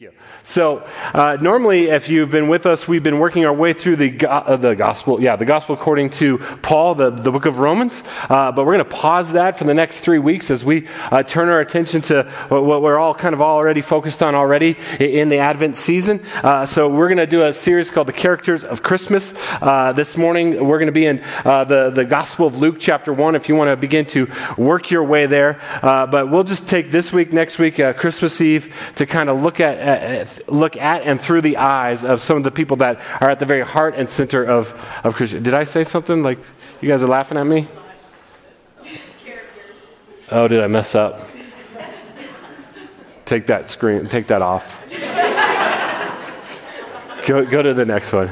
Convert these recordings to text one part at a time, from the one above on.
you. So, uh, normally, if you've been with us, we've been working our way through the, uh, the gospel, yeah, the gospel according to Paul, the, the book of Romans. Uh, but we're going to pause that for the next three weeks as we uh, turn our attention to what we're all kind of already focused on already in the Advent season. Uh, so, we're going to do a series called The Characters of Christmas. Uh, this morning, we're going to be in the, the Gospel of Luke, chapter 1, if you want to begin to work your way there. but we'll just take this week, next week, Christmas Eve, to kind of look at Uh, uh, look at and through the eyes of some of the people that are at the very heart and center of, of Christian. Did I say something? Like, you guys are laughing at me? Oh, did I mess up? Take that screen, take that off. Go, go to the next one.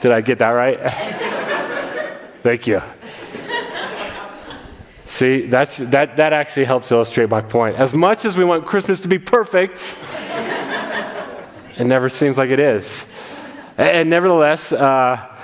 Did I get that right? Thank you. See, that's, that, that actually helps illustrate my point. As much as we want Christmas to be perfect, it never seems like it is. And, nevertheless, uh,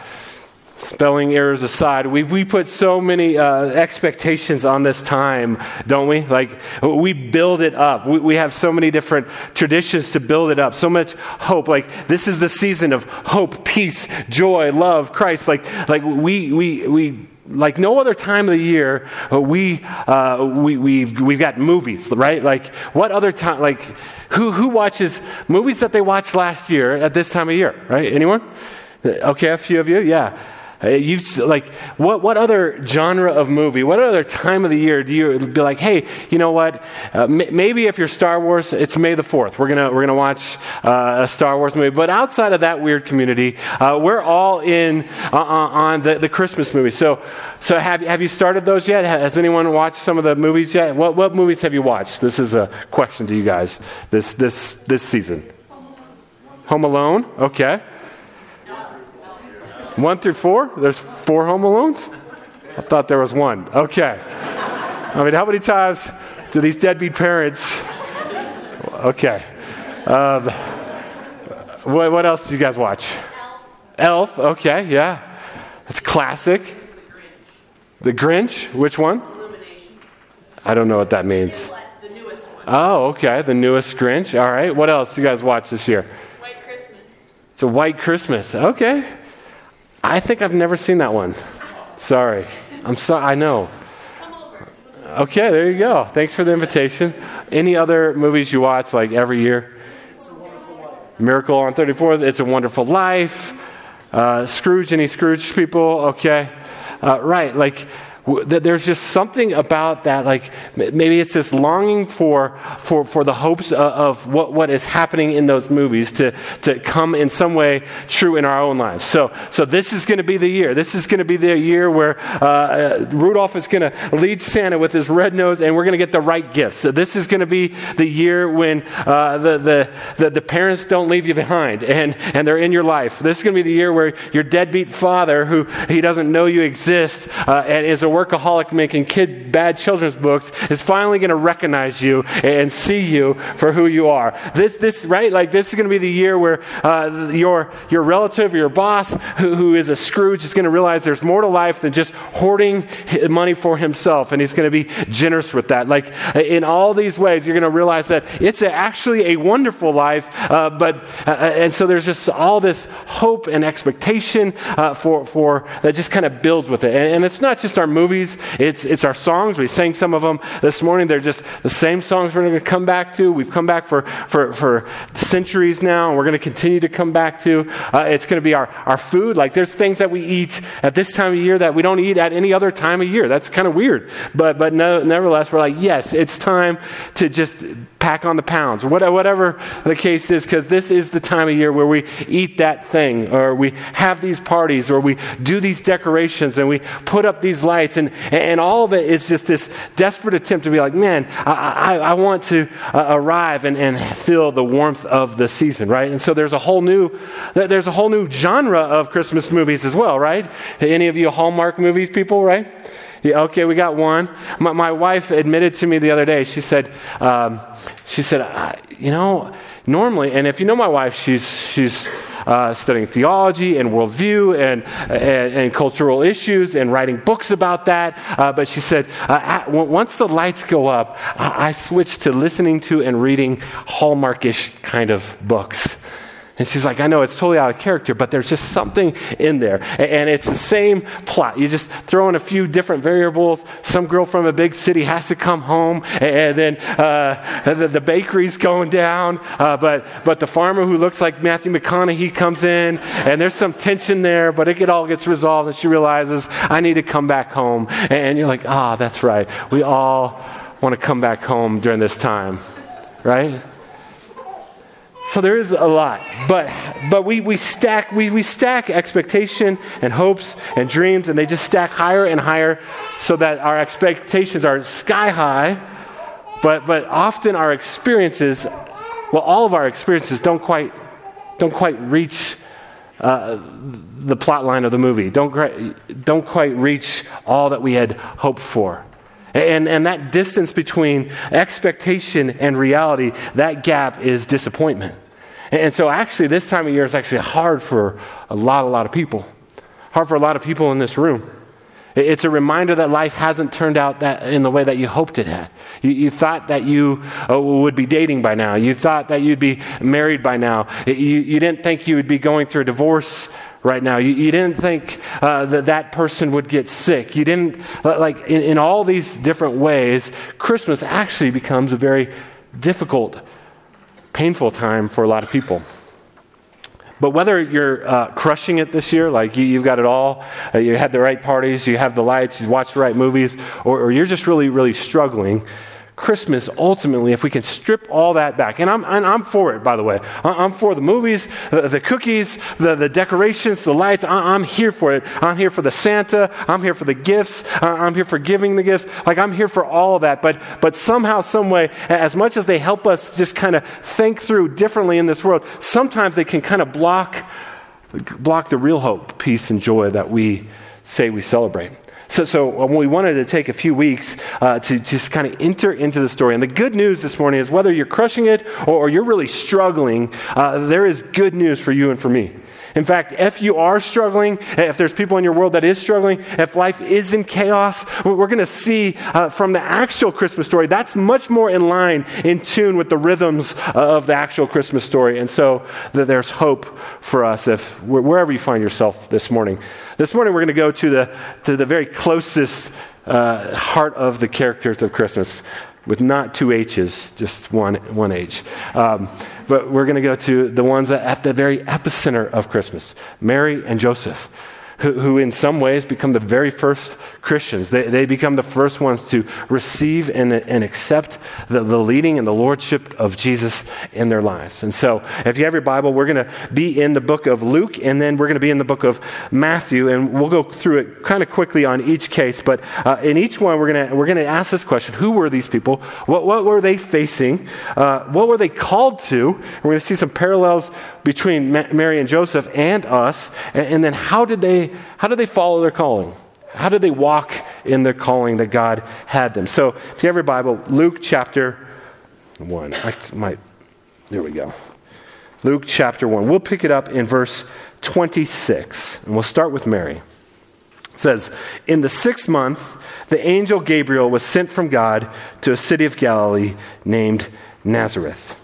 spelling errors aside, we, we put so many uh, expectations on this time, don't we? Like, we build it up. We, we have so many different traditions to build it up, so much hope. Like, this is the season of hope, peace, joy, love, Christ. Like, like we, we, we like no other time of the year, uh, we, uh, we, we've, we've got movies, right? Like, what other time, like, who, who watches movies that they watched last year at this time of year, right? Anyone? Okay, a few of you, yeah. You like what? What other genre of movie? What other time of the year do you be like? Hey, you know what? Uh, m- maybe if you're Star Wars, it's May the Fourth. We're gonna we're gonna watch uh, a Star Wars movie. But outside of that weird community, uh, we're all in uh, uh, on the, the Christmas movie. So so have have you started those yet? Has anyone watched some of the movies yet? What what movies have you watched? This is a question to you guys this this this season. Home Alone. Okay. One through four? There's four Home Alones? I thought there was one. Okay. I mean, how many times do these deadbeat parents. Okay. Um, what, what, else do you guys watch? Elf. Elf. Okay, yeah. It's classic. The Grinch. The Grinch. Which one? Illumination. I don't know what that means. Oh, okay. The newest Grinch. All right. What else do you guys watch this year? White Christmas. It's a White Christmas. Okay. I think I've never seen that one. Sorry. I'm sorry. I know. Okay, there you go. Thanks for the invitation. Any other movies you watch like every year? Miracle on 34th. It's a Wonderful Life. Uh, Scrooge. Any Scrooge people? Okay. Uh, right. Like there's just something about that like maybe it's this longing for for, for the hopes of, of, what, what is happening in those movies to, to come in some way true in our own lives. So so this is going to be the year. This is going to be the year where uh, uh rudolph is going to lead santa with his red nose and we're going to get the right gifts. So this is going to be the year when uh, the, the, the, the parents don't leave you behind and, and they're in your life. This is going to be the year where your deadbeat father who he doesn't know you exist uh, and is a workaholic making kid bad children's books is finally going to recognize you and see you for who you are. This, this, right? Like this is going to be the year where uh, your your relative, your boss, who, who is a Scrooge, is going to realize there's more to life than just hoarding money for himself, and he's going to be generous with that. Like in all these ways, you're going to realize that it's actually a wonderful life. Uh, but uh, and so there's just all this hope and expectation uh, for for that just kind of builds with it, and, and it's not just our movies; it's it's our songs. We sang some of them this morning. They're just the same songs we're going to come back to. We've come back for for for centuries now, and we're going to continue to come back to. Uh, it's going to be our our food. Like there's things that we eat at this time of year that we don't eat at any other time of year. That's kind of weird, but but no, nevertheless, we're like, yes, it's time to just pack on the pounds, whatever the case is, because this is the time of year where we eat that thing, or we have these parties, or we do these decorations, and we put up these lights, and, and all of it is just this desperate attempt to be like, man, I, I, I want to uh, arrive and, and feel the warmth of the season, right? And so there's a whole new, there's a whole new genre of Christmas movies as well, right? Any of you Hallmark movies people, right? Yeah, okay, we got one. My, my, wife admitted to me the other day. She said, um, she said, you know, normally, and if you know my wife, she's she's uh, studying theology and worldview and, and, and, cultural issues and writing books about that. Uh, but she said, uh, at, once the lights go up, I, I switch to listening to and reading Hallmarkish kind of books. And she's like, I know it's totally out of character, but there's just something in there. And it's the same plot. You just throw in a few different variables. Some girl from a big city has to come home, and then uh, the, the, bakery's going down. Uh, but, but the farmer who looks like Matthew McConaughey comes in, and there's some tension there, but it all gets resolved, and she realizes, I need to come back home. And you're like, ah, oh, that's right. We all want to come back home during this time, right? So there is a lot, but but we, we stack we, we stack expectation and hopes and dreams, and they just stack higher and higher, so that our expectations are sky high, but but often our experiences, well, all of our experiences don't quite don't quite reach uh, the plot line of the movie. Don't don't quite reach all that we had hoped for. And, and that distance between expectation and reality, that gap is disappointment. And so, actually, this time of year is actually hard for a lot, a lot of people. Hard for a lot of people in this room. It's a reminder that life hasn't turned out that in the way that you hoped it had. You, you thought that you uh, would be dating by now. You thought that you'd be married by now. You, you didn't think you would be going through a divorce right now. You, you didn't think uh, that that person would get sick. You didn't, like, in, in all these different ways, Christmas actually becomes a very difficult painful time for a lot of people. But whether you're uh, crushing it this year, like you, have got it all, uh, you had the right parties, you have the lights, you watch the right movies, or, or you're just really, really struggling, Christmas, ultimately, if we can strip all that back, and I'm, and I'm for it, by the way. I'm for the movies, the, the cookies, the, the decorations, the lights. I'm here for it. I'm here for the Santa. I'm here for the gifts. I'm here for giving the gifts. Like, I'm here for all of that. But, but somehow, some way, as much as they help us just kind of think through differently in this world, sometimes they can kind of block, block the real hope, peace, and joy that we say we celebrate. So, so um, we wanted to take a few weeks uh, to just kind of enter into the story. And the good news this morning is whether you're crushing it or, or you're really struggling, uh, there is good news for you and for me. In fact, if you are struggling, if there's people in your world that is struggling, if life is in chaos, we're going to see uh, from the actual Christmas story, that's much more in line, in tune with the rhythms of the actual Christmas story. And so that there's hope for us if wherever you find yourself this morning. This morning, we're going to go to the, to the very closest uh, heart of the characters of Christmas with not two H's, just one, one H. Um, but we're going to go to the ones at the very epicenter of Christmas Mary and Joseph who, who in some ways become the very first Christians. They, they become the first ones to receive and, and accept the, the leading and the lordship of Jesus in their lives. And so, if you have your Bible, we're going to be in the book of Luke, and then we're going to be in the book of Matthew, and we'll go through it kind of quickly on each case. But uh, in each one, we're going we're to ask this question: Who were these people? What what were they facing? Uh, what were they called to? we're going to see some parallels between Mary and Joseph and us, and then how did they how did they follow their calling? How did they walk in their calling that God had them? So, if you have your Bible, Luke chapter 1. I might, there we go. Luke chapter 1. We'll pick it up in verse 26, and we'll start with Mary. It says, In the sixth month, the angel Gabriel was sent from God to a city of Galilee named Nazareth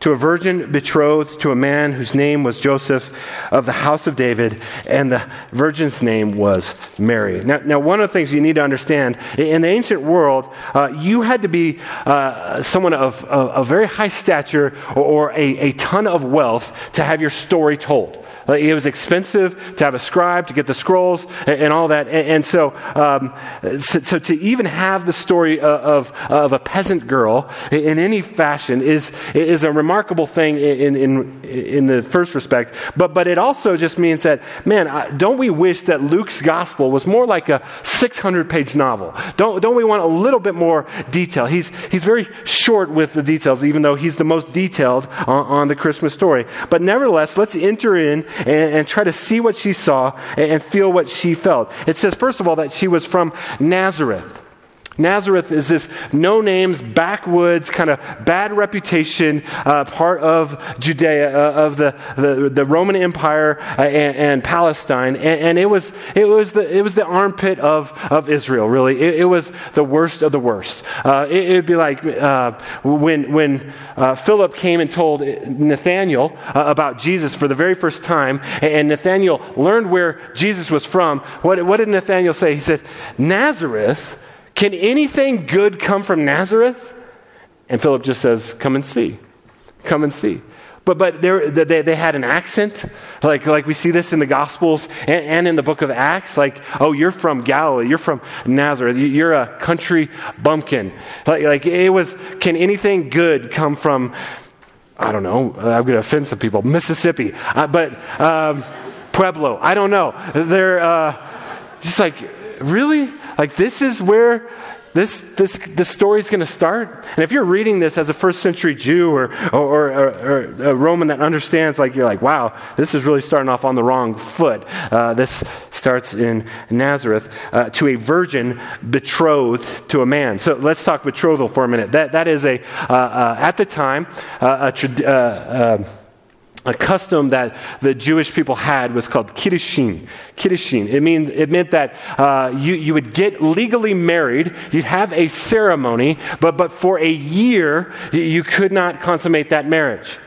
to a virgin betrothed to a man whose name was Joseph of the house of David, and the virgin's name was Mary. Now, now one of the things you need to understand in the ancient world, uh, you had to be uh, someone of a very high stature or, or a, a ton of wealth to have your story told. It was expensive to have a scribe to get the scrolls and, all that. And, so, um, so, so, to even have the story of, of a peasant girl in any fashion is, is a remarkable thing in, in, in the first respect. But, but it also just means that, man, don't we wish that Luke's gospel was more like a 600 page novel? Don't, don't we want a little bit more detail? He's, he's very short with the details, even though he's the most detailed on, on the Christmas story. But nevertheless, let's enter in and, and try to see what she saw and, and feel what she felt. It says, first of all, that she was from Nazareth. Nazareth is this no names, backwoods, kind of bad reputation uh, part of Judea, uh, of the, the, the, Roman Empire uh, and, and, Palestine. And, and, it, was, it, was the, it was the armpit of, of Israel, really. It, it was the worst of the worst. Uh, it would be like uh, when, when uh, Philip came and told Nathanael about Jesus for the very first time, and Nathanael learned where Jesus was from. What, what did Nathanael say? He said, Nazareth? Can anything good come from Nazareth? And Philip just says, Come and see. Come and see. But, but they, they had an accent, like, like we see this in the Gospels and, and, in the book of Acts. Like, oh, you're from Galilee, you're from Nazareth, you're a country bumpkin. Like, like it was, can anything good come from, I don't know, I'm going to offend some people, Mississippi, uh, but um, Pueblo, I don't know. They're uh, just like, really? Like, this is where this, this, this story is going to start. And if you're reading this as a first century Jew or, or, or, or, a Roman that understands, like, you're like, wow, this is really starting off on the wrong foot. Uh, this starts in Nazareth uh, to a virgin betrothed to a man. So let's talk betrothal for a minute. That, that is a, uh, uh at the time, uh, a, uh, a custom that the Jewish people had was called kiddushin. Kiddushin. It, mean, it meant that uh, you, you would get legally married, you'd have a ceremony, but, but for a year, you could not consummate that marriage.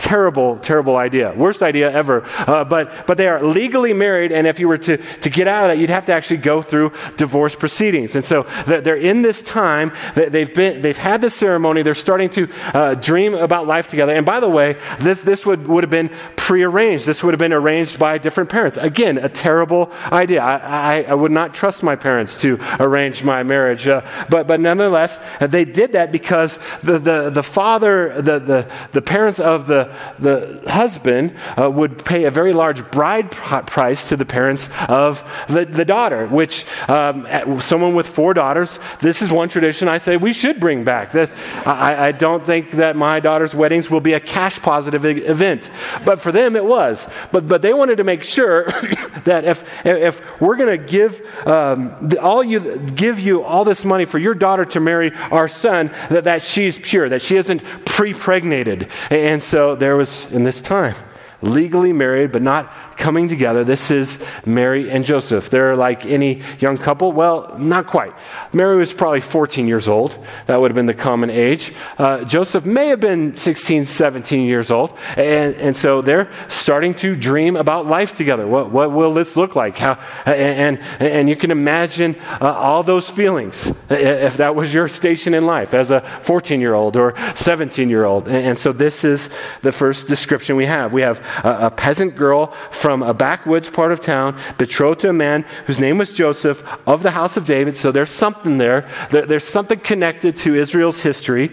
Terrible, terrible idea. Worst idea ever. Uh, but, but they are legally married, and if you were to, to get out of that, you'd have to actually go through divorce proceedings. And so they're, in this time, they've, been, they've had the ceremony, they're starting to uh, dream about life together. And by the way, this, this would, would have been prearranged. This would have been arranged by different parents. Again, a terrible idea. I, I, I would not trust my parents to arrange my marriage. Uh, but, but nonetheless, they did that because the, the, the father, the, the, the parents of the the, husband uh, would pay a very large bride price to the parents of the, the daughter, which um, someone with four daughters, this is one tradition I say we should bring back. That, I, I don't think that my daughter's weddings will be a cash positive event, but for them it was. But, but they wanted to make sure that if, if we're going to give um, all you give you all this money for your daughter to marry our son, that, that she's pure, that she isn't pre-pregnated. And so there was in this time legally married but not coming together. This is Mary and Joseph. They're like any young couple. Well, not quite. Mary was probably 14 years old. That would have been the common age. Uh, Joseph may have been 16, 17 years old. And, and so they're starting to dream about life together. What, what will this look like? How, and, and, you can imagine uh, all those feelings if that was your station in life as a 14 year old or 17 year old. And, and, so this is the first description we have. We have a, a peasant girl from from a backwoods part of town, betrothed to a man whose name was Joseph of the house of David. So there's something there. There's something connected to Israel's history.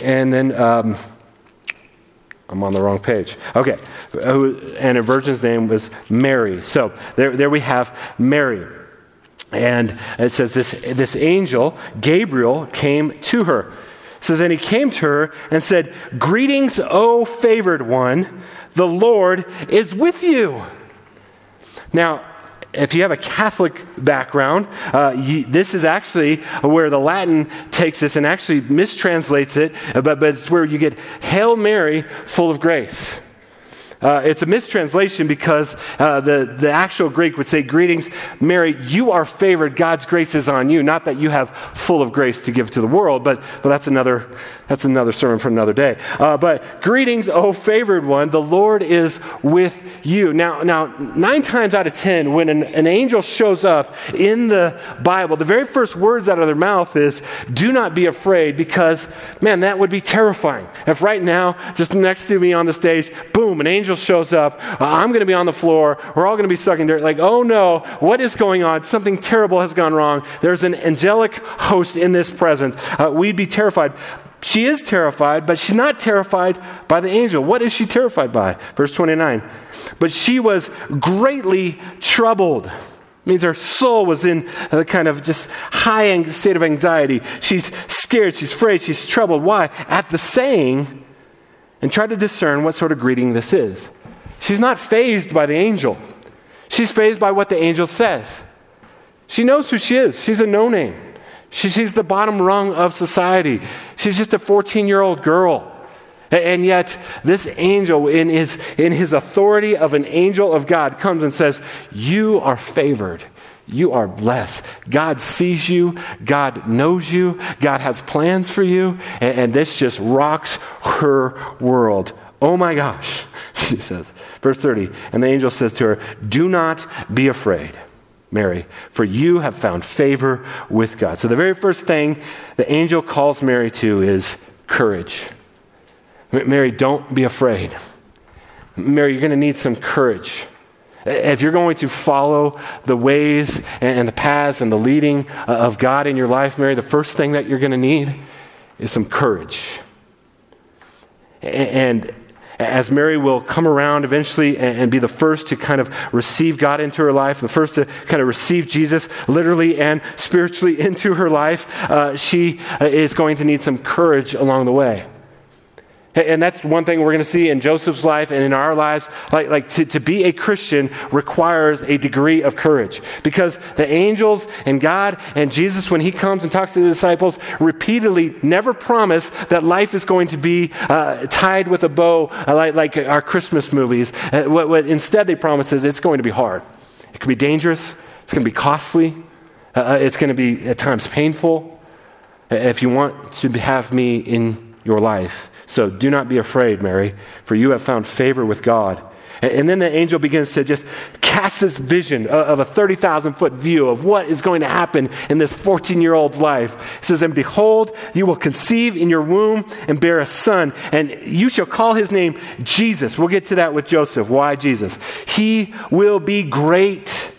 And then. Um, I'm on the wrong page. Okay. And a virgin's name was Mary. So there, there we have Mary. And it says this, this angel, Gabriel, came to her. Says, and he came to her and said, Greetings, O favored one the Lord is with you. Now, if you have a Catholic background, uh, you, this is actually where the Latin takes this and actually mistranslates it, but, but it's where you get Hail Mary, full of grace. Uh, it's a mistranslation because uh, the, the actual Greek would say, Greetings, Mary, you are favored. God's grace is on you. Not that you have full of grace to give to the world, but, but that's, another, that's another sermon for another day. Uh, but greetings, O favored one, the Lord is with you. Now, now nine times out of ten, when an, an angel shows up in the Bible, the very first words out of their mouth is, Do not be afraid, because, man, that would be terrifying. If right now, just next to me on the stage, boom, an angel angel shows up. I'm going to be on the floor. We're all going to be sucking dirt. Like, oh no, what is going on? Something terrible has gone wrong. There's an angelic host in this presence. Uh, we'd be terrified. She is terrified, but she's not terrified by the angel. What is she terrified by? Verse 29. But she was greatly troubled. Means her soul was in a kind of just high state of anxiety. She's scared, she's afraid, she's troubled. Why? At the saying, and try to discern what sort of greeting this is. She's not phased by the angel, she's phased by what the angel says. She knows who she is, she's a no name. She, she's the bottom rung of society. She's just a 14 year old girl. And yet, this angel, in his, in his authority of an angel of God, comes and says, You are favored. You are blessed. God sees you. God knows you. God has plans for you. And, and this just rocks her world. Oh my gosh, she says. Verse 30. And the angel says to her, Do not be afraid. Mary, for you have found favor with God. So the very first thing the angel calls Mary to is courage. Mary, don't be afraid. Mary, you're going to need some courage. If you're going to follow the ways and the paths and the leading of God in your life, Mary, the first thing that you're going to need is some courage. And as Mary will come around eventually and, be the first to kind of receive God into her life, the first to kind of receive Jesus literally and spiritually into her life, uh, she uh, is going to need some courage along the way. And that's one thing we're going to see in Joseph's life and in our lives. Like, like to, to be a Christian requires a degree of courage. Because the angels and God and Jesus, when he comes and talks to the disciples, repeatedly never promise that life is going to be uh, tied with a bow uh, like, like our Christmas movies. Uh, what, what instead they promise is it's going to be hard. It can be dangerous. It's going to be costly. Uh, uh, it's going to be at times painful. If you want to have me in your life, so do not be afraid, Mary, for you have found favor with God. And then the angel begins to just cast this vision of a 30,000 foot view of what is going to happen in this 14 year old's life. He says, And behold, you will conceive in your womb and bear a son, and you shall call his name Jesus. We'll get to that with Joseph. Why Jesus? He will be great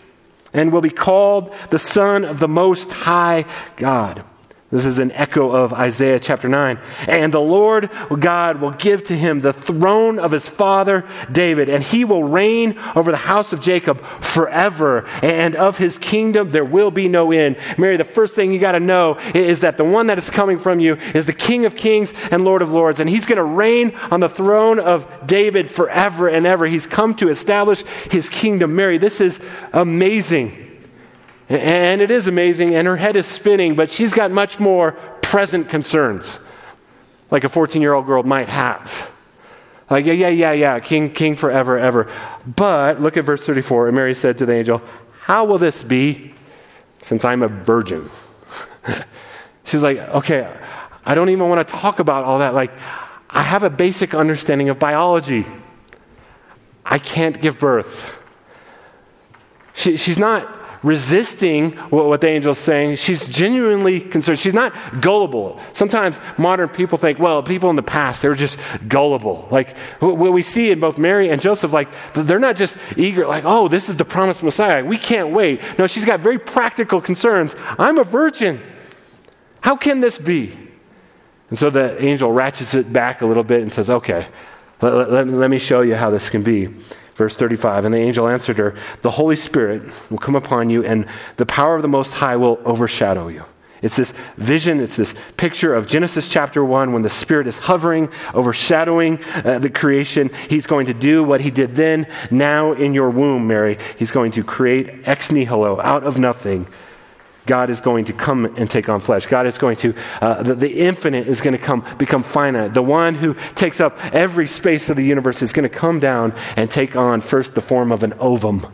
and will be called the Son of the Most High God. This is an echo of Isaiah chapter 9. And the Lord God will give to him the throne of his father David, and he will reign over the house of Jacob forever, and of his kingdom there will be no end. Mary, the first thing you got to know is that the one that is coming from you is the King of kings and Lord of lords, and he's going to reign on the throne of David forever and ever. He's come to establish his kingdom. Mary, this is amazing. And it is amazing, and her head is spinning, but she's got much more present concerns, like a 14 year old girl might have. Like, yeah, yeah, yeah, yeah, king, king forever, ever. But look at verse 34. And Mary said to the angel, How will this be since I'm a virgin? She's like, Okay, I don't even want to talk about all that. Like, I have a basic understanding of biology. I can't give birth. She, she's not resisting what, what the angel's saying. She's genuinely concerned. She's not gullible. Sometimes modern people think, well, people in the past, they were just gullible. Like what we see in both Mary and Joseph, like they're not just eager, like, oh, this is the promised Messiah. We can't wait. No, she's got very practical concerns. I'm a virgin. How can this be? And so the angel ratchets it back a little bit and says, okay, let, let, let me show you how this can be. Verse 35 And the angel answered her, The Holy Spirit will come upon you, and the power of the Most High will overshadow you. It's this vision, it's this picture of Genesis chapter 1 when the Spirit is hovering, overshadowing uh, the creation. He's going to do what He did then, now in your womb, Mary. He's going to create ex nihilo, out of nothing, God is going to come and take on flesh. God is going to, uh, the, the, infinite is going to come, become finite. The one who takes up every space of the universe is going to come down and take on first the form of an ovum.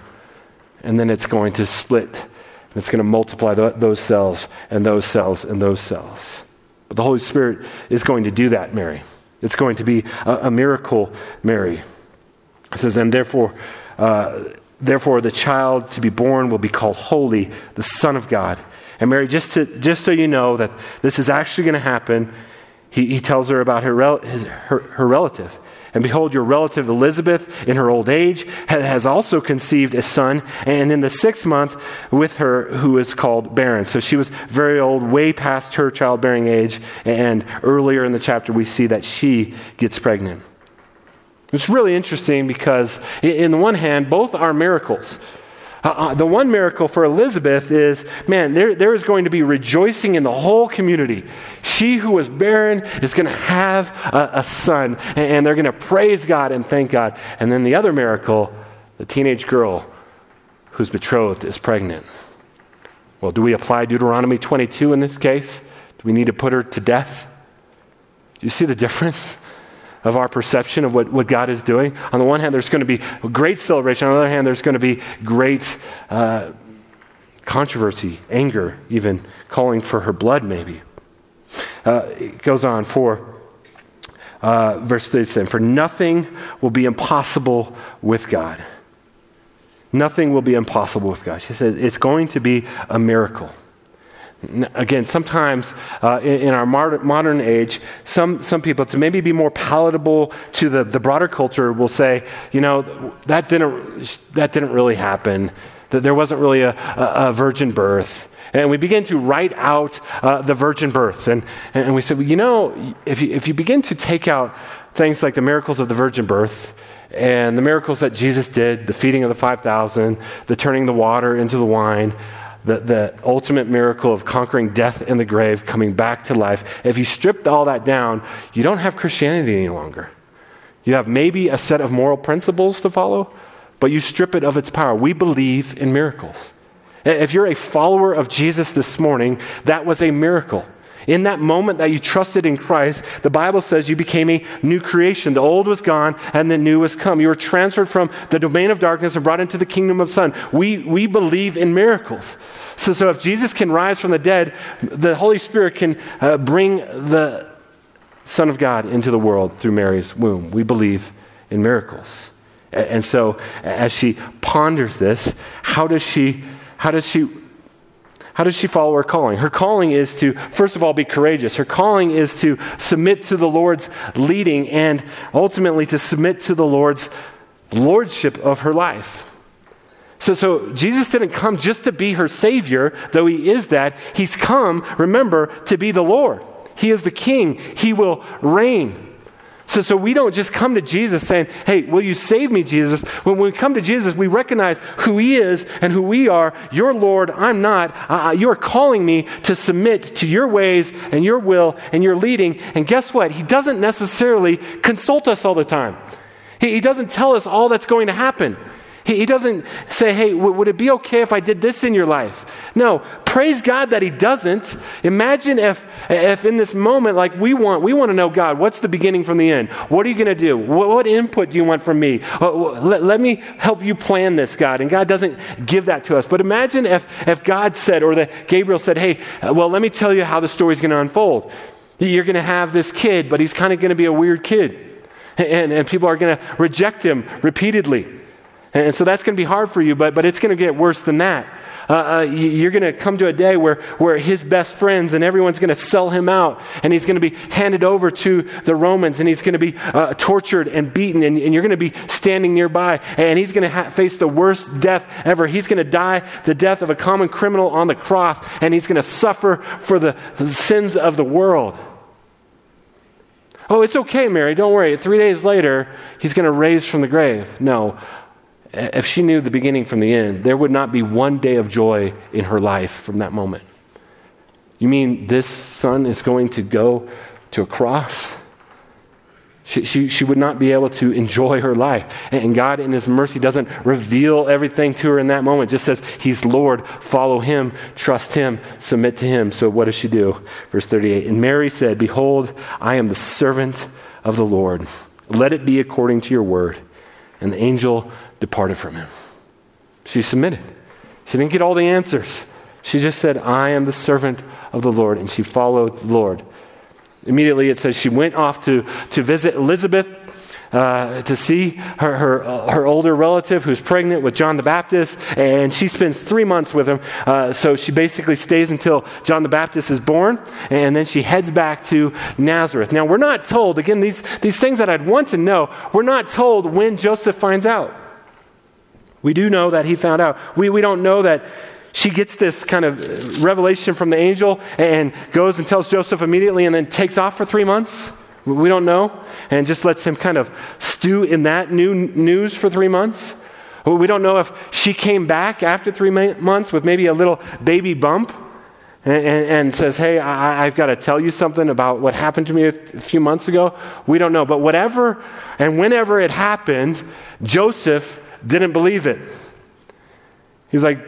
And then it's going to split. And it's going to multiply the, those cells and those cells and those cells. But the Holy Spirit is going to do that, Mary. It's going to be a, a miracle, Mary. It says, and therefore, uh, Therefore, the child to be born will be called Holy, the Son of God. And Mary, just, to, just so you know that this is actually going to happen, he, he tells her about her, his, her, her relative. And behold, your relative Elizabeth, in her old age, has also conceived a son, and in the sixth month with her, who is called barren. So she was very old, way past her childbearing age, and earlier in the chapter, we see that she gets pregnant. It's really interesting because, in the one hand, both are miracles. Uh, uh, the one miracle for Elizabeth is man, there, there is going to be rejoicing in the whole community. She who was barren is going to have a, a son, and, and they're going to praise God and thank God. And then the other miracle, the teenage girl who's betrothed is pregnant. Well, do we apply Deuteronomy 22 in this case? Do we need to put her to death? Do you see the difference of our perception of what, what God is doing? On the one hand, there's going to be great celebration. On the other hand, there's going to be great uh, controversy, anger, even calling for her blood, maybe. Uh, it goes on for. Uh, verse 37 For nothing will be impossible with God. Nothing will be impossible with God. She says it's going to be a miracle. Again, sometimes uh, in, in, our modern, age, some, some people, to maybe be more palatable to the, the broader culture, will say, you know, that didn't, that didn't really happen, that there wasn't really a, a, a virgin birth. And we begin to write out uh, the virgin birth. And, and we said, well, you know, if you, if you begin to take out things like the miracles of the virgin birth, and the miracles that Jesus did the feeding of the 5,000, the turning the water into the wine, the, the ultimate miracle of conquering death and the grave, coming back to life. If you stripped all that down, you don't have Christianity any longer. You have maybe a set of moral principles to follow, but you strip it of its power. We believe in miracles. If you're a follower of Jesus this morning, that was a miracle. In that moment that you trusted in Christ, the Bible says you became a new creation. The old was gone and the new has come. You were transferred from the domain of darkness and brought into the kingdom of Son. We, we believe in miracles. So, so if Jesus can rise from the dead, the Holy Spirit can uh, bring the Son of God into the world through Mary's womb. We believe in miracles. And so as she ponders this, how does she, how does she how does she follow her calling? Her calling is to, first of all, be courageous. Her calling is to submit to the Lord's leading and ultimately to submit to the Lord's lordship of her life. So, so Jesus didn't come just to be her Savior, though He is that. He's come, remember, to be the Lord. He is the King. He will reign. So, so we don't just come to Jesus saying, Hey, will you save me, Jesus? When we come to Jesus, we recognize who He is and who we are. You're Lord, I'm not. Uh, you're calling me to submit to your ways and your will and your leading. And guess what? He doesn't necessarily consult us all the time, He, he doesn't tell us all that's going to happen. He, he doesn't say, hey, w- would it be okay if I did this in your life? No, praise God that He doesn't. Imagine if, if in this moment, like we want, we want to know God, what's the beginning from the end? What are you going to do? What, what, input do you want from me? Uh, let, let me help you plan this, God. And God doesn't give that to us. But imagine if, if God said, or that Gabriel said, hey, uh, well, let me tell you how the story's going to unfold. You're going to have this kid, but he's kind of going to be a weird kid. And, and people are going to reject him repeatedly. And so that's going to be hard for you, but, but it's going to get worse than that. Uh, uh, you're going to come to a day where, where his best friends and everyone's going to sell him out, and he's going to be handed over to the Romans, and he's going to be uh, tortured and beaten, and, and, you're going to be standing nearby, and he's going to ha- face the worst death ever. He's going to die the death of a common criminal on the cross, and he's going to suffer for the, the sins of the world. Oh, it's okay, Mary, don't worry. Three days later, he's going to raise from the grave. No, if she knew the beginning from the end, there would not be one day of joy in her life from that moment. You mean this son is going to go to a cross? She, she, she would not be able to enjoy her life. And God, in His mercy, doesn't reveal everything to her in that moment. Just says, He's Lord, follow Him, trust Him, submit to Him. So what does she do? Verse 38 And Mary said, Behold, I am the servant of the Lord. Let it be according to your word. And the angel departed from him. She submitted. She didn't get all the answers. She just said, I am the servant of the Lord, and she followed the Lord. Immediately it says she went off to, to visit Elizabeth uh, to see her, her, uh, her older relative who's pregnant with John the Baptist, and she spends three months with him. Uh, so she basically stays until John the Baptist is born, and then she heads back to Nazareth. Now, we're not told, again, these, these things that I'd want to know, we're not told when Joseph finds out. We do know that he found out. We, we don't know that she gets this kind of revelation from the angel and goes and tells Joseph immediately and then takes off for three months. We don't know. And just lets him kind of stew in that new news for three months. We don't know if she came back after three months with maybe a little baby bump and, and, and says, Hey, I, have got to tell you something about what happened to me a few months ago. We don't know. But whatever and whenever it happened, Joseph didn't believe it. He's like,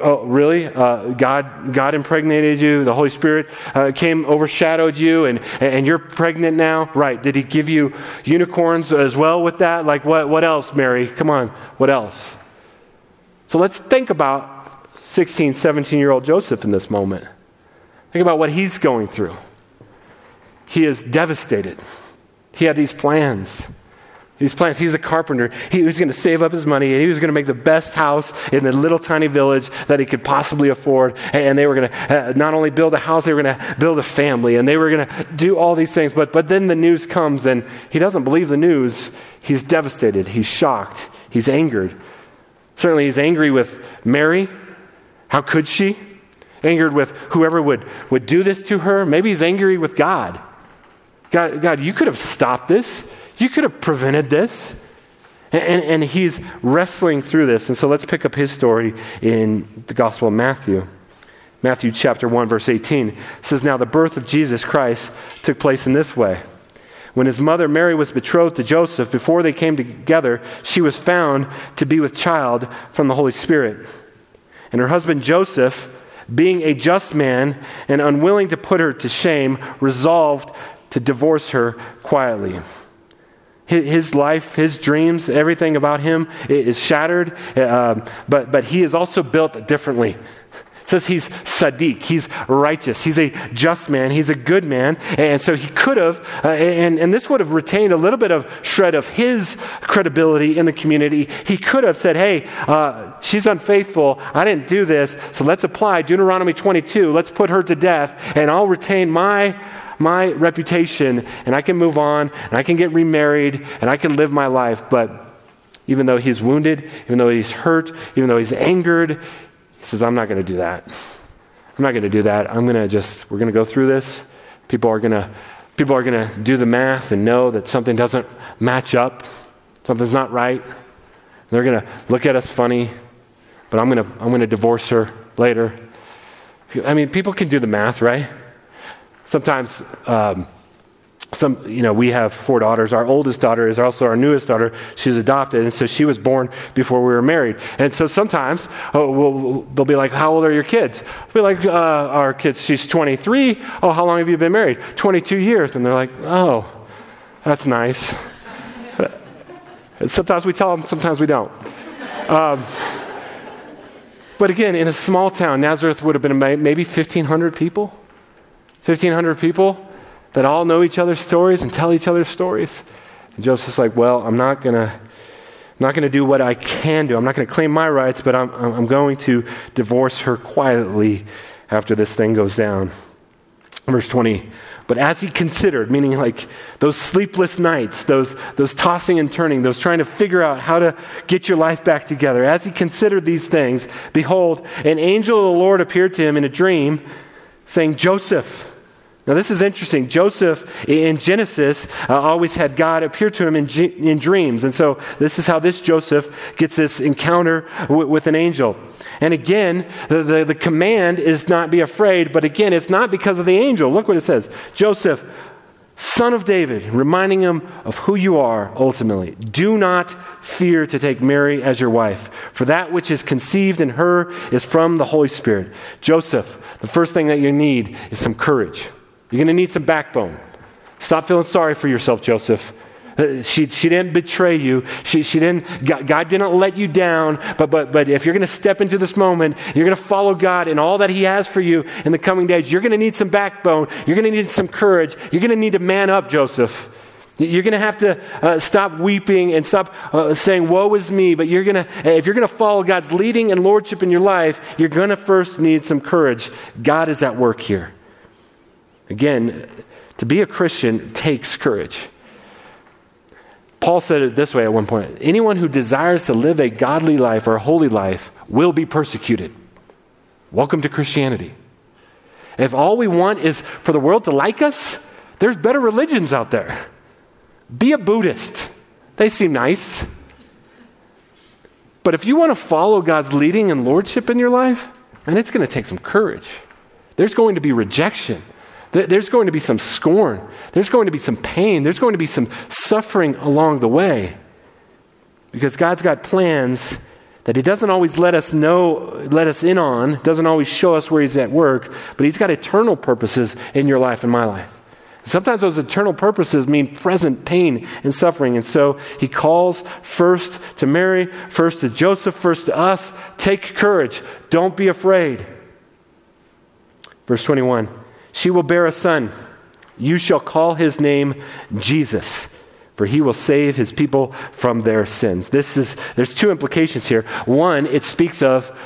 oh, really? Uh, God, God impregnated you. The Holy Spirit uh, came, overshadowed you, and, and you're pregnant now? Right. Did he give you unicorns as well with that? Like, what, what else, Mary? Come on. What else? So let's think about 16, 17 year old Joseph in this moment. Think about what he's going through. He is devastated. He had these plans. These plans. He's a carpenter. He was going to save up his money and he was going to make the best house in the little tiny village that he could possibly afford. And they were going to uh, not only build a house, they were going to build a family and they were going to do all these things. But, but then the news comes and he doesn't believe the news. He's devastated. He's shocked. He's angered. Certainly, he's angry with Mary. How could she? Angered with whoever would, would do this to her. Maybe he's angry with God. God, God, you could have stopped this. You could have prevented this. And, and, and, he's wrestling through this. And so let's pick up his story in the Gospel of Matthew. Matthew chapter 1, verse 18 says, Now the birth of Jesus Christ took place in this way. When his mother Mary was betrothed to Joseph, before they came together, she was found to be with child from the Holy Spirit. And her husband Joseph, being a just man and unwilling to put her to shame, resolved to divorce her quietly. His life, his dreams, everything about him is shattered, uh, but, but he is also built differently. It says he's Sadiq, he's righteous, he's a just man, he's a good man, and so he could have, uh, and, and this would have retained a little bit of shred of his credibility in the community. He could have said, hey, uh, she's unfaithful, I didn't do this, so let's apply Deuteronomy 22, let's put her to death, and I'll retain my my reputation and I can move on and I can get remarried and I can live my life. But even though he's wounded, even though he's hurt, even though he's angered, he says, I'm not going to do that. I'm not going to do that. I'm going to just, we're going to go through this. People are going to, people are going to do the math and know that something doesn't match up. Something's not right. They're going to look at us funny, but I'm going to, I'm going to divorce her later. I mean, people can do the math, right? Sometimes um, some you know we have four daughters. Our oldest daughter is also our newest daughter. She's adopted and so she was born before we were married. And so sometimes oh, we'll, they'll be like how old are your kids? We'll be like uh, our kids she's 23 oh how long have you been married? 22 years. And they're like oh that's nice. Sometimes we tell them sometimes we don't. Um, but again in a small town nazareth would have been maybe 1500 people 1,500 people that all know each other's stories and tell each other's stories. And Joseph's like, well, I'm not going to. Not going to do what I can do. I'm not going to claim my rights, but I'm, I'm going to divorce her quietly after this thing goes down. Verse 20. But as he considered, meaning like those sleepless nights, those, those tossing and turning, those trying to figure out how to get your life back together, as he considered these things, behold, an angel of the Lord appeared to him in a dream, saying, Joseph, now, this is interesting. Joseph in Genesis uh, always had God appear to him in, in dreams. And so, this is how this Joseph gets this encounter w- with an angel. And again, the, the, the command is not be afraid, but again, it's not because of the angel. Look what it says Joseph, son of David, reminding him of who you are ultimately. Do not fear to take Mary as your wife, for that which is conceived in her is from the Holy Spirit. Joseph, the first thing that you need is some courage. You're going to need some backbone. Stop feeling sorry for yourself, Joseph. Uh, she, she didn't betray you. She, she didn't, God, didn't let you down. But, but, but if you're going to step into this moment, you're going to follow God and all that He has for you in the coming days, you're going to need some backbone. You're going to need some courage. You're going to need to man up, Joseph. You're going to have to uh, stop weeping and stop uh, saying, Woe is me. But you're going to, if you're going to follow God's leading and lordship in your life, you're going to first need some courage. God is at work here. Again, to be a Christian takes courage. Paul said it this way at one point anyone who desires to live a godly life or a holy life will be persecuted. Welcome to Christianity. If all we want is for the world to like us, there's better religions out there. Be a Buddhist, they seem nice. But if you want to follow God's leading and lordship in your life, and it's going to take some courage. There's going to be rejection. There's going to be some scorn. There's going to be some pain. There's going to be some suffering along the way. Because God's got plans that he doesn't always let us know, let us in on, doesn't always show us where he's at work, but he's got eternal purposes in your life and my life. Sometimes those eternal purposes mean present pain and suffering. And so he calls first to Mary, first to Joseph, first to us. Take courage. Don't be afraid. Verse 21 She will bear a son. You shall call his name Jesus for he will save his people from their sins. This is there's two implications here. One, it speaks of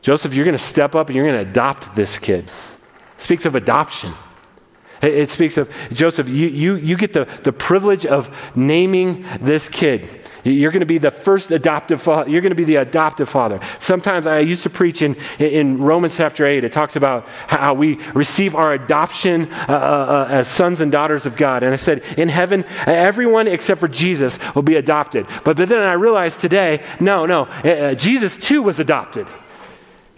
Joseph, you're going to step up and you're going to adopt this kid. It speaks of adoption. It speaks of Joseph, you, you, you get the, the privilege of naming this kid. You're going to be the first adoptive father. You're going to be the adoptive father. Sometimes I used to preach in, in Romans chapter 8. It talks about how we receive our adoption uh, uh, uh, as sons and daughters of God. And I said, in heaven, everyone except for Jesus will be adopted. But, but then I realized today, no, no, uh, uh Jesus too was adopted.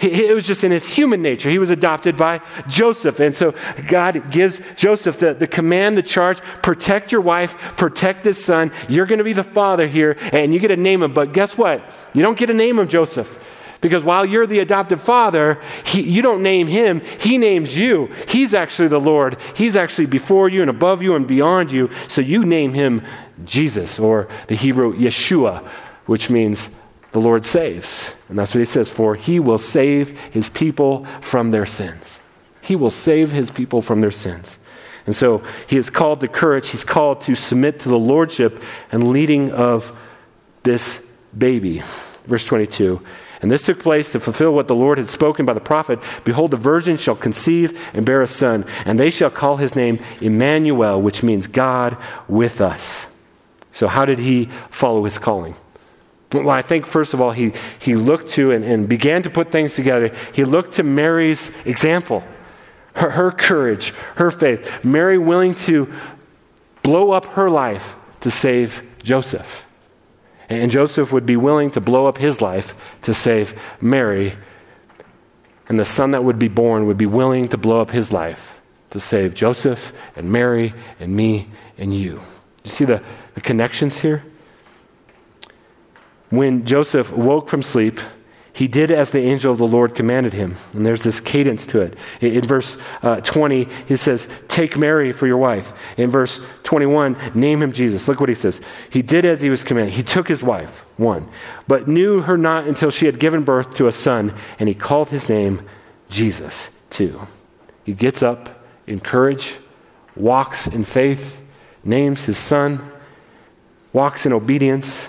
It was just in his human nature. He was adopted by Joseph. And so God gives Joseph the, the command, the charge protect your wife, protect this son. You're going to be the father here, and you get to name him. But guess what? You don't get to name him Joseph. Because while you're the adoptive father, he, you don't name him, he names you. He's actually the Lord. He's actually before you and above you and beyond you. So you name him Jesus, or the Hebrew Yeshua, which means the Lord saves. And that's what he says for he will save his people from their sins. He will save his people from their sins. And so he is called to courage. He's called to submit to the lordship and leading of this baby. Verse 22. And this took place to fulfill what the Lord had spoken by the prophet Behold, the virgin shall conceive and bear a son, and they shall call his name Emmanuel, which means God with us. So, how did he follow his calling? Well, I think, first of all, he, he looked to and, and began to put things together. He looked to Mary's example, her, her courage, her faith. Mary willing to blow up her life to save Joseph. And Joseph would be willing to blow up his life to save Mary. And the son that would be born would be willing to blow up his life to save Joseph and Mary and me and you. You see the, the connections here? When Joseph woke from sleep, he did as the angel of the Lord commanded him. And there's this cadence to it. In verse uh, 20, he says, Take Mary for your wife. In verse 21, name him Jesus. Look what he says. He did as he was commanded. He took his wife, one, but knew her not until she had given birth to a son, and he called his name Jesus, two. He gets up in courage, walks in faith, names his son, walks in obedience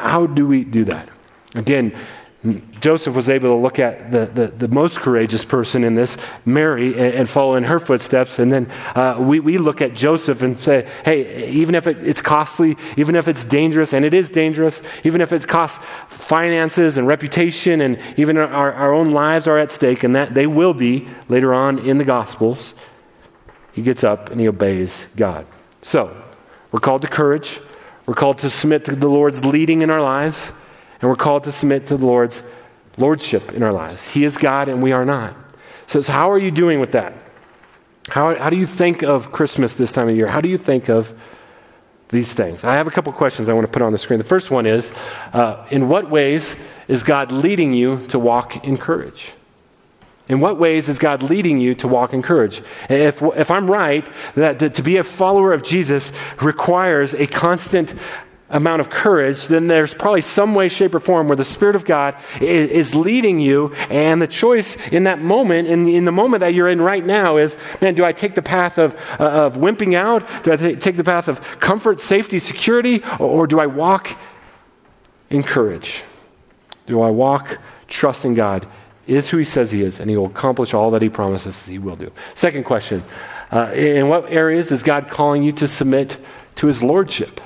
how do we do that? Again, Joseph was able to look at the, the, the, most courageous person in this, Mary, and, and follow in her footsteps. And then uh, we, we look at Joseph and say, hey, even if it, it's costly, even if it's dangerous, and it is dangerous, even if it costs finances and reputation, and even our, our own lives are at stake, and that they will be later on in the Gospels, he gets up and he obeys God. So, we're called to courage. We're called to submit to the Lord's leading in our lives, and we're called to submit to the Lord's lordship in our lives. He is God, and we are not. So, so how are you doing with that? How, how do you think of Christmas this time of year? How do you think of these things? I have a couple questions I want to put on the screen. The first one is uh, In what ways is God leading you to walk in courage? In what ways is God leading you to walk in courage? If, if I'm right, that to, to be a follower of Jesus requires a constant amount of courage, then there's probably some way, shape, or form where the Spirit of God is, is, leading you, and the choice in that moment, in, in the moment that you're in right now, is man, do I take the path of, uh, of wimping out? Do I t- take the path of comfort, safety, security? Or, or do I walk in courage? Do I walk trusting God is who he says he is, and he will accomplish all that he promises he will do. Second question uh, In what areas is God calling you to submit to his lordship?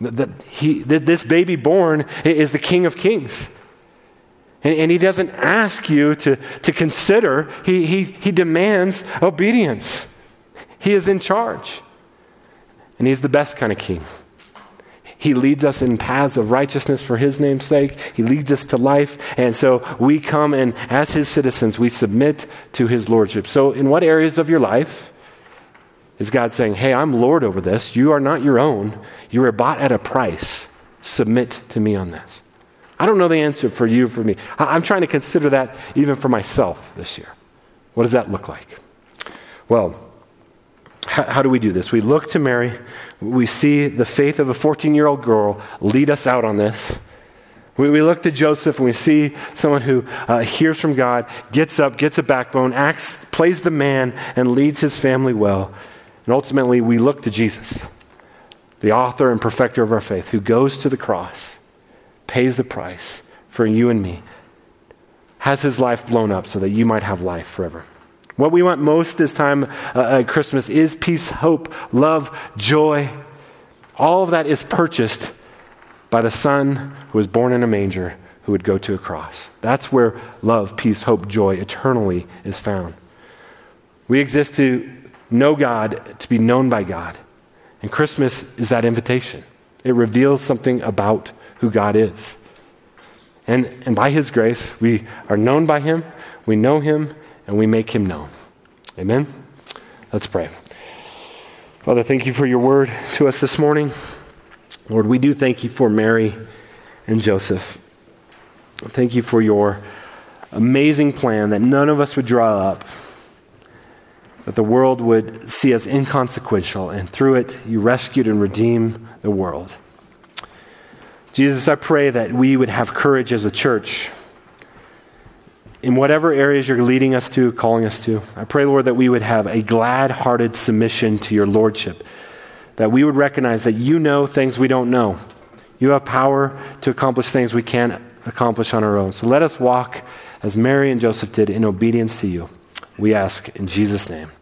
That, he, that this baby born is the King of Kings. And, and he doesn't ask you to, to consider, he, he, he demands obedience. He is in charge. And he's the best kind of king. He leads us in paths of righteousness for His name's sake. He leads us to life. And so we come and, as His citizens, we submit to His Lordship. So, in what areas of your life is God saying, Hey, I'm Lord over this. You are not your own. You were bought at a price. submit to me on this? I don't know the answer for you, for me. I'm trying to consider that even for myself this year. What does that look like? Well, how, do we do this? We look to Mary. We see the faith of a 14 year old girl lead us out on this. We, we look to Joseph and we see someone who uh, hears from God, gets up, gets a backbone, acts, plays the man, and leads his family well. And ultimately, we look to Jesus, the author and perfecter of our faith, who goes to the cross, pays the price for you and me, has his life blown up so that you might have life forever. What we want most this time uh, at Christmas is peace, hope, love, joy. All of that is purchased by the Son who was born in a manger who would go to a cross. That's where love, peace, hope, joy eternally is found. We exist to know God, to be known by God. And Christmas is that invitation. It reveals something about who God is. And, and by His grace, we are known by Him, we know Him, and we make Him known. Amen? Let's pray. Father, thank you for your word to us this morning. Lord, we do thank you for Mary and Joseph. Thank you for your amazing plan that none of us would draw up, that the world would see as inconsequential, and through it, you rescued and redeemed the world. Jesus, I pray that we would have courage as a church in whatever areas you're leading us to, calling us to. I pray, Lord, that we would have a glad hearted submission to your Lordship that we would recognize that you know things we don't know. You have power to accomplish things we can't accomplish on our own. So let us walk as Mary and Joseph did in obedience to you. We ask in Jesus' name.